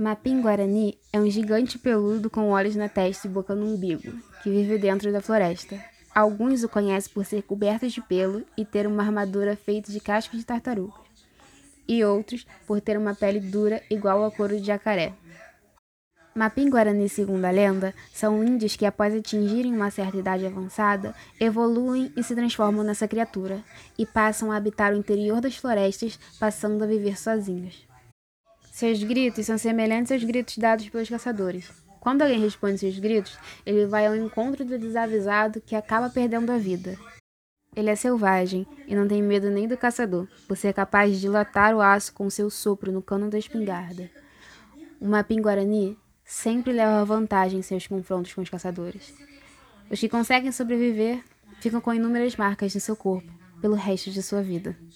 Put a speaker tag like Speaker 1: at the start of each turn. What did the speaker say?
Speaker 1: Mapim Guarani é um gigante peludo com olhos na testa e boca no umbigo, que vive dentro da floresta. Alguns o conhecem por ser coberto de pelo e ter uma armadura feita de casco de tartaruga, e outros por ter uma pele dura igual a couro de jacaré. Mapim Guarani, segundo a lenda, são índios que, após atingirem uma certa idade avançada, evoluem e se transformam nessa criatura, e passam a habitar o interior das florestas, passando a viver sozinhos. Seus gritos são semelhantes aos gritos dados pelos caçadores. Quando alguém responde seus gritos, ele vai ao encontro do desavisado que acaba perdendo a vida. Ele é selvagem e não tem medo nem do caçador, por ser capaz de dilatar o aço com seu sopro no cano da espingarda. O Mapim Guarani sempre leva vantagem em seus confrontos com os caçadores. Os que conseguem sobreviver ficam com inúmeras marcas no seu corpo pelo resto de sua vida.